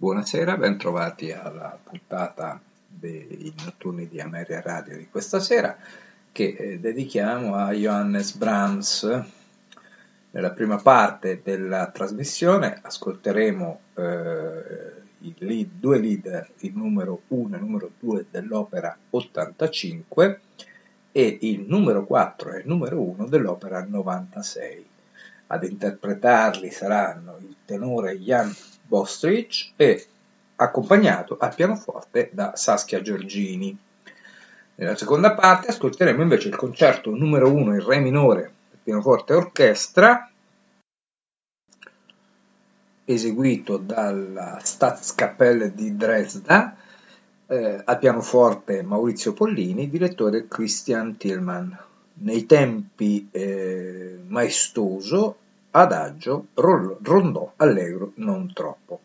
Buonasera, bentrovati alla puntata dei notturni di Ameria Radio di questa sera che eh, dedichiamo a Johannes Brahms. Nella prima parte della trasmissione ascolteremo eh, lead, due leader, il numero 1 e il numero 2 dell'opera 85 e il numero 4 e il numero 1 dell'opera 96. Ad interpretarli saranno il tenore Jan Bostrich e accompagnato al pianoforte da Saskia Giorgini. Nella seconda parte ascolteremo invece il concerto numero 1 in Re minore per pianoforte e orchestra eseguito dalla Staatskapelle di Dresda eh, al pianoforte Maurizio Pollini, direttore Christian Tillman. Nei tempi eh, maestoso adagio, rondò, allegro, non troppo.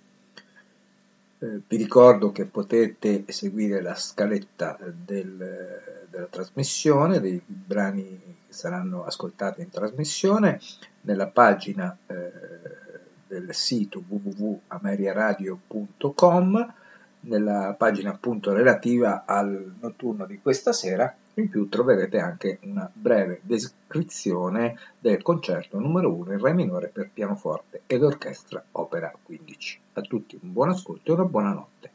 Eh, vi ricordo che potete seguire la scaletta del, della trasmissione, dei brani che saranno ascoltati in trasmissione, nella pagina eh, del sito www.ameriaradio.com, nella pagina appunto relativa al notturno di questa sera in più troverete anche una breve descrizione del concerto numero 1 in Re minore per pianoforte ed orchestra opera 15. A tutti un buon ascolto e una buona notte.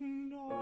No.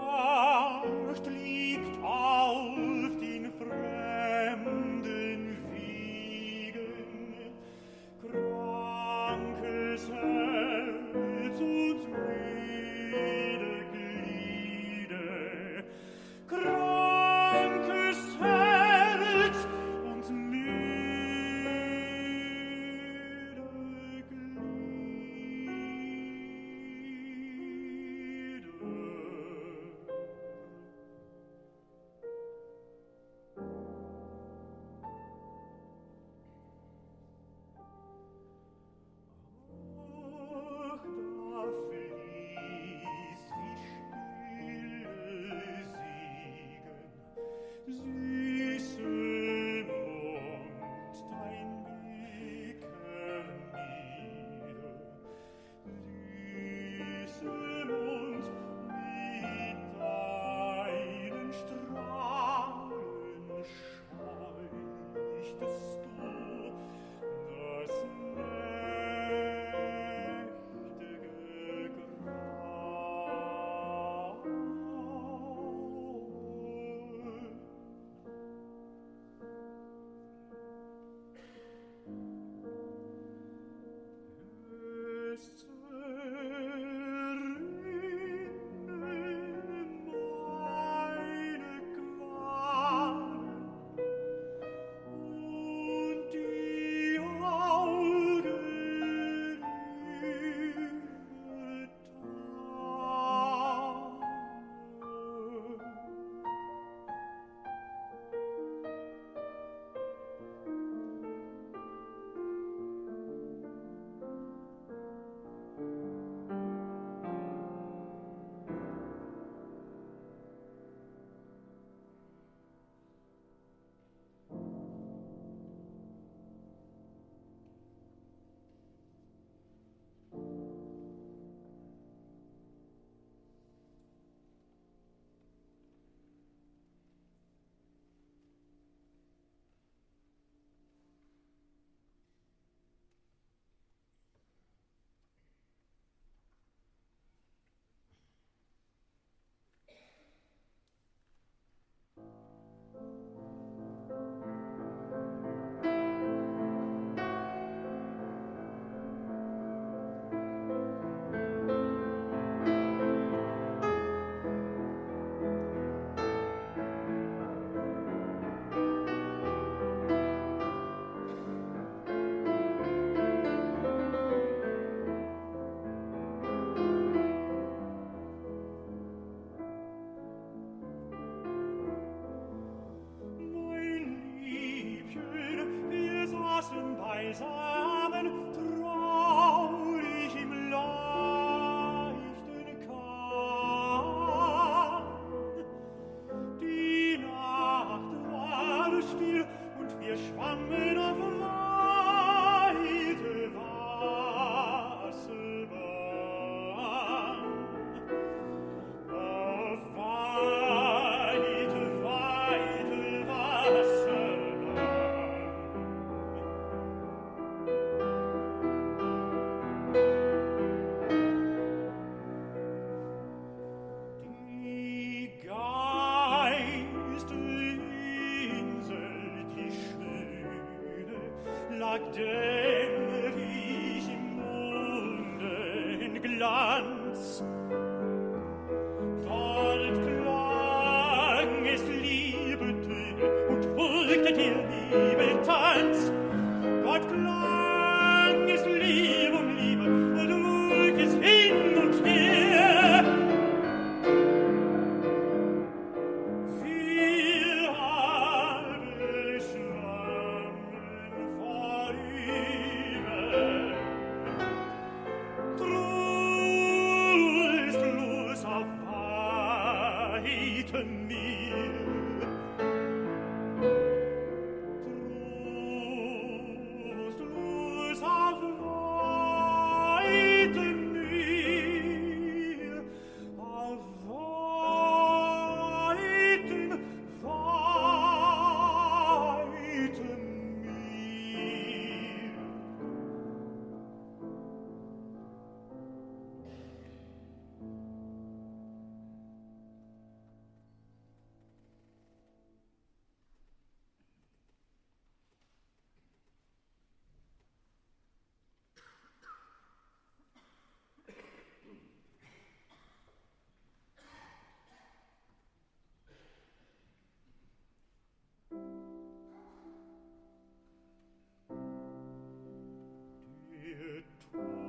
getrunken.